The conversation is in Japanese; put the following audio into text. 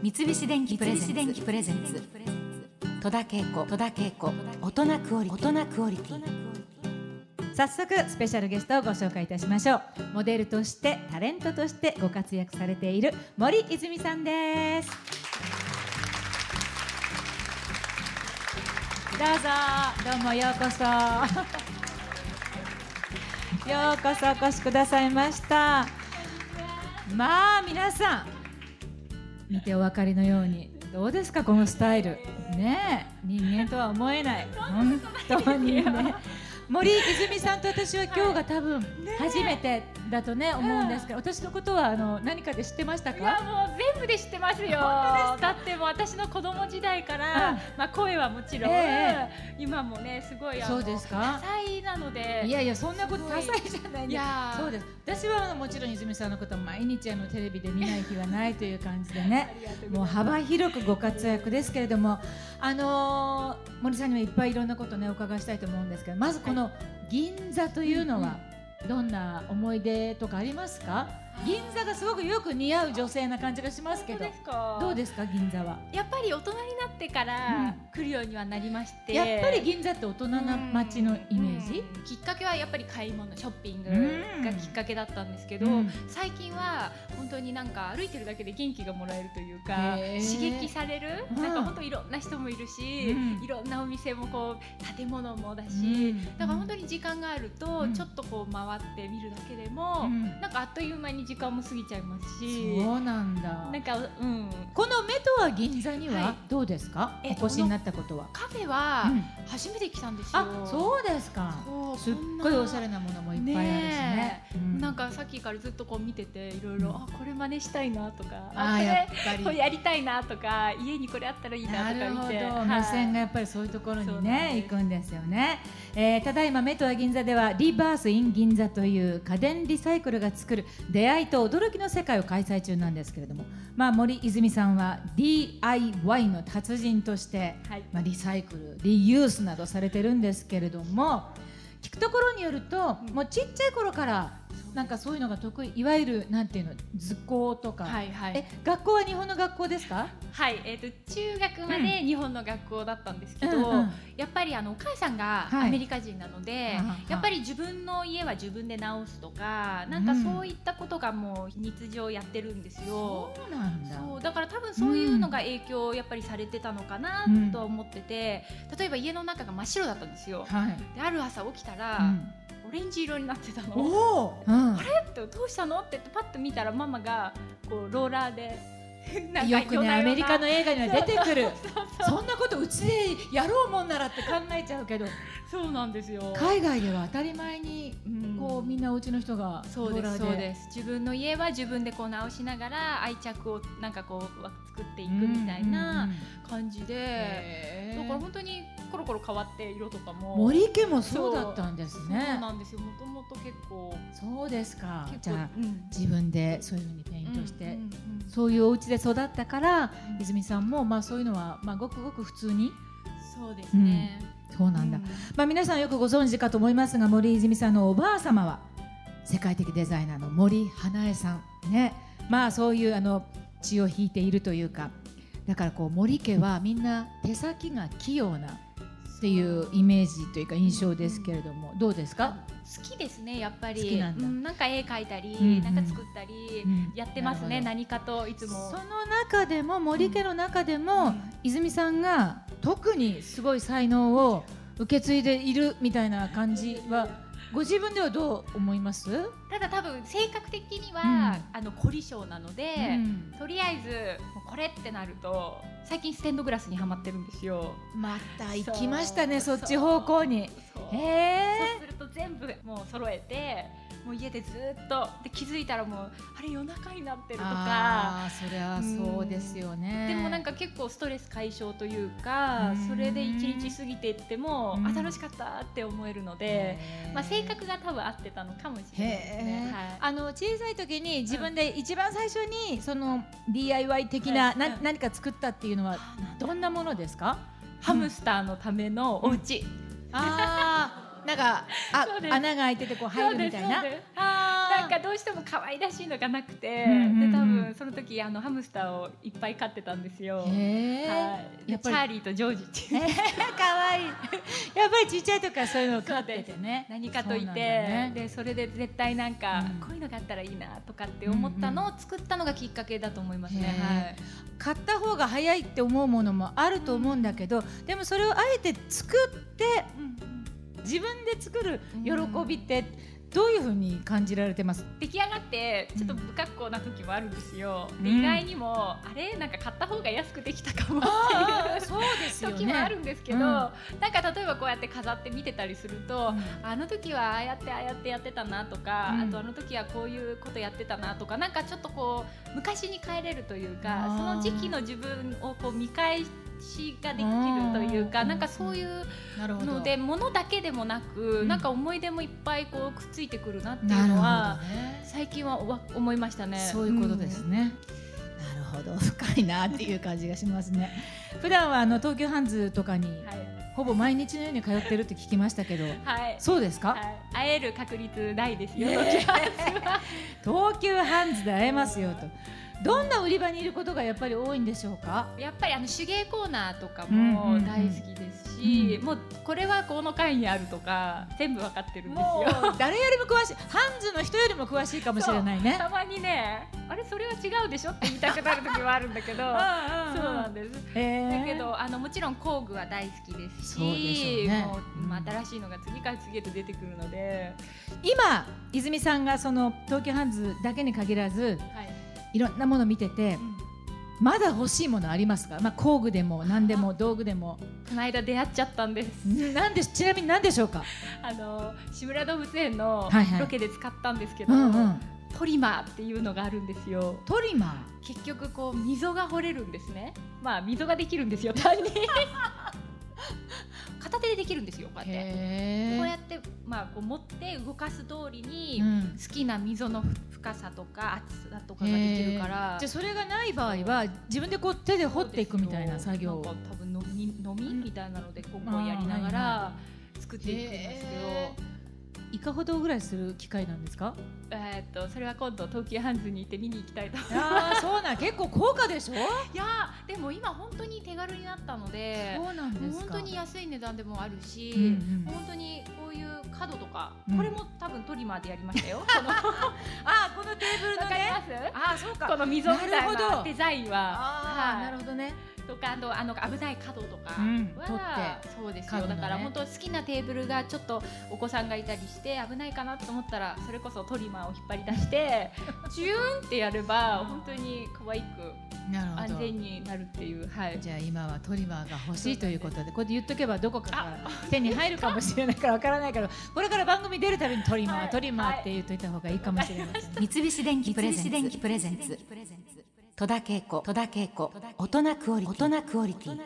三菱電機プレゼンツ。戸田恵子。戸田恵子。大人クオリ大人クオリティ。早速スペシャルゲストをご紹介いたしましょう。モデルとしてタレントとしてご活躍されている森泉さんです。どうぞ。どうもようこそ。ようこそお越しくださいました。まあ皆さん見てお分かりのようにどうですかこのスタイル。ねえ人間とは思えない。本当にね。森泉さんと私は今日が多分初めてだとね思うんですけど私のことはあの何かで知ってましたいやかもう全部で知ってますよ。だってもう私の子供時代から、うんまあ声はもちろん、え今もねすごいそうですか？多彩なので。いやいやそんなこと多彩じゃないいやー。そうです。私はもちろん泉さんのことは毎日あのテレビで見ない日はないという感じでねもう幅広くご活躍ですけれども、あのー森さんにはいっぱいいろんなことねお伺いしたいと思うんですけどまずこの銀座というのはどんな思い出とかありますか？銀座がすごくよく似合う女性な感じがしますけど。どうですか銀座は？やっぱり大人になってから来るようにはなりまして、やっぱり銀座って大人な街のイメージ？うん。きっかけはやっぱり買い物ショッピングうん。がきっかけだったんですけど、うん。最近は本当になんか歩いてるだけで元気がもらえるというか刺激される、うん。なんか本当いろんな人もいるし、うん。いろんなお店もこう建物もだし、うん。だから本当に時間があると、うん。ちょっとこう回ってみるだけでも、うん。なんかあっという間に時間も過ぎちゃいますしそうなんだ。なんかうん。この目とは銀座にははい。どうですか、えお越しになったことは、カフェはうん。初めて来たんですよ。あそうですか。すっごいおしゃれなものもいっぱいあるしね。ねえうん。なんかさっきからずっとこう見てていろいろ、うん。あこれ真似したいなとかあやっぱり。これやりたいなとか家にこれあったらいいなとか見て。目線がはい。やっぱりそういうところにね行くんですよね、えーただいま目とは銀座ではリバースイン銀座という家電リサイクルが作る出会いと驚きの世界を開催中なんですけれどもまあ森泉さんは DIY の達人としてはい。まあ、リサイクルリユースなどされてるんですけれども聞くところによると、うん。もうちっちゃい頃からなんかそういうのが得意いわゆるなんていうの図工とか、はいはい。え学校は日本の学校ですか？はいえっ、と中学まで日本の学校だったんですけど、うんうん。やっぱりあのお母さんがはい。アメリカ人なので、はあはあやっぱり自分の家は自分で直すとかなんかそういったことがもう日常やってるんですよ。そうなんだ。そうだから多分そういうのが影響やっぱりされてたのかなうんとは思ってて、例えば家の中が真っ白だったんですよ。はい、である朝起きたら、うん。オレンジ色になってたの。あれ？ってどうしたの？ってパッと見たらママがこうローラーで よくねアメリカの映画には出てくる。そんなことうちでやろうもんならって考えちゃうけど。そうなんですよ。海外では当たり前にうん。こうみんなお家の人がそうですそうです。自分の家は自分でこう直しながら愛着をなんかこう作っていくみたいな感じで、だから本当にコロコロ変わって色とかも。森家もそうだったんですねなんですよ。もともと結構。そうですか。じゃあうん。自分でそういうふうにペイントして、うんうんうん。そういうお家で育ったからうん。泉さんもまあそういうのはまあごくごく普通に？そうですね、そうなんだ、うまあ皆さんよくご存知かと思いますが森泉さんのおばあ様は世界的デザイナーの森花江さん。ね。まあそういうあの血を引いているというか。だからこう森家はみんな手先が器用なっていうイメージというか印象ですけれどもどうですか、好きですねやっぱり。なんだ。うん、なんか絵描いたり、うんうん。なんか作ったり、うんやってますね何かといつも。その中でも森家の中でも、うん。泉さんが特にすごい才能を受け継いでいるみたいな感じはご自分ではどう思います、ただ多分性格的には、うあの凝り性なので、うん。とりあえずこれってなると最近ステンドグラスにはまってるんですよ。また行きましたねそっち方向に。へえそうすると全部もう揃えてもう家でずっと。で気づいたらもうあれ夜中になってるとか。ああそりゃそうですよね。でもなんか結構ストレス解消というかうん。それで一日過ぎていってもうん。あ楽しかったって思えるので、まあ、性格が多分合ってたのかもしれないですね。はい。あの小さい時に自分で一番最初にその DIY 的な、な何か作ったっていうのはどんなものですか？ハムスターのためのお家、ああなんかあ穴が開いててこう入るみたいな。なんかどうしても可愛らしいのがなくて、うんうんうん。で多分その時時あのハムスターをいっぱい飼ってたんですよ。はい、やっぱりチャーリーとジョージっていう。え ーかわいい。やっぱりちっちゃい時からそういうのを飼っててね。何かといて。ね。でそれで絶対なんか、うん。こういうのがあったらいいなとかって思ったのを作ったのがきっかけだと思いますね。へ買った方が早いって思うものもあると思うんだけどでもそれをあえて作ってはい。自分で作る喜びってどういうふうに感じられてます？出来上がってちょっと不格好な時もあるんですよ。でうん。意外にもあれ？なんか買った方が安くできたかもっていう。そうです時もあるんですけど、うん。なんか例えばこうやって飾って見てたりすると、うん。あの時はああやってああやってやってたなとか、うん。あとあの時はこういうことやってたなとかなんかちょっとこう昔に帰れるというあかー。その時期の自分をこう見返しができるというかうん。なんかそういうので物だけでもなく、うん。なんか思い出もいっぱいこうくっついてくるなっていうのはね。最近はわ思いましたね。そういうことですね、なるほど。深いなっていう感じがしますね。普段はあの東急ハンズとかにほぼ毎日のように通ってるって聞きましたけどはい。そうですか、はい、会える確率大ですよ。東急 ハンズで会えますよとどんな売り場にいることがやっぱり多いんでしょうか？やっぱりあの手芸コーナーとかも大好きですし、うんもうこれはこの階にあるとか全部わかってるんですもよ。う誰よりも詳しいハンズの人よりも詳しいかもしれないね。たまにね、あれそれは違うでしょって言いたくなる時はあるんだけど、そうなんです。へー。だけどあのもちろん工具は大好きですしね。もう、うん。まあ新しいのが次から次へと出てくるので、今泉さんがその東急ハンズだけに限らずはい。いろんなもの見ててまだ欲しいものありますか、まあ、工具でも何でも道具でもこの間出会っちゃったんです。なんでちなみに何でしょうか？あの志村動物園のロケで使ったんですけど、トリマーっていうのがあるんですよ。トリマ結局こう溝が掘れるんですね。まあ溝ができるんですよ単に。片手でできるんですよこうやーって。ってまあこう持って動かす通りにうん。好きな溝の深さとか厚さとかができるから。じゃあそれがない場合は自分でこう手で掘っていくみたいな作業多分飲み飲み？みたいなのでこうこうやりながら作っていくんですけど。へいかほどぐらいする機会なんですか？えーっとそれは今度東急ハンズに行って見に行きたいと。思います。ああそうなん。結構高価でしょ？いやーでも今本当に手軽になったのでそうなんですか。本当に安い値段でもあるし、うんうん。本当にこういう角とか、うん。これも多分トリマーでやりましたよ。このあこのテーブルのりねます？あそうか。この溝みたいなデザインは、あーはい。なるほどねとかあのあの危ない角とかうんは、取ってそうですよ、ね。だから本当好きなテーブルがちょっとお子さんがいたりして危ないかなと思ったらそれこそトリマーを引っ張り出して チューンってやれば本当に可愛くなるほど。安全になるっていうはい。じゃあ今はトリマーが欲しいということでこれで言っとけばどこかから手に入るかもしれないからわからないからこれから番組出るたびにトリマー、はいトリマーって言っといた方がいいかもしれません、三菱電機プレゼンツ戸田恵子大人クオリティ。